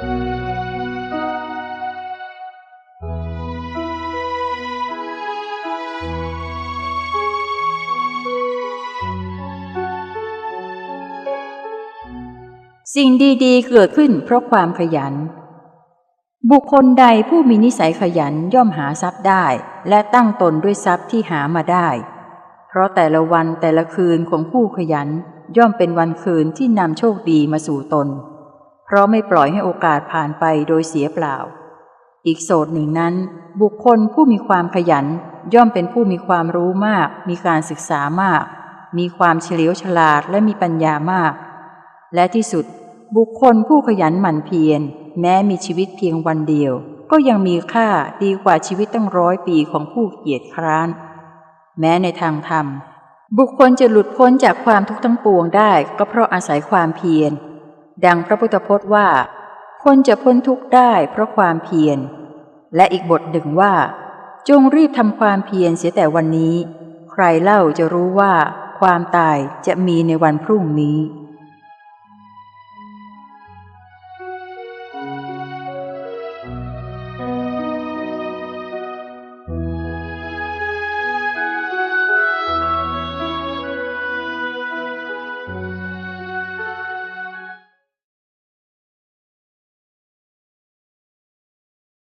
สิ่งดีๆ เกิดขึ้นเพราะความขยัน บุคคลใดผู้มีนิสัยขยันย่อมหาทรัพย์ได้ และตั้งตนด้วยทรัพย์ที่หามาได้ เพราะแต่ละวันแต่ละคืนของผู้ขยันย่อมเป็นวันคืนที่นำโชคดีมาสู่ตน เพราะไม่ปล่อยให้โอกาสผ่านไปโดยเสียเปล่า อีกโสดหนึ่งนั้น บุคคลผู้มีความขยัน ย่อมเป็นผู้มีความรู้มาก มีการศึกษามาก มีความเฉลียวฉลาดและมีปัญญามาก และที่สุด บุคคลผู้ขยันหมั่นเพียรแม้มีชีวิตเพียงวันเดียว ก็ยังมีค่าดีกว่าชีวิตตั้งร้อยปีของผู้เกียจคร้าน แม้ในทางธรรม บุคคลจะหลุดพ้นจากความทุกข์ทั้งปวงได้ ก็เพราะอาศัยความเพียร ดังพระพุทธพจน์ว่า คนจะพ้นทุกข์ได้เพราะความเพียร และอีกบทหนึ่งว่า จงรีบทำความเพียรเสียแต่วันนี้ ใครเล่าจะรู้ว่าความตายจะมีในวันพรุ่งนี้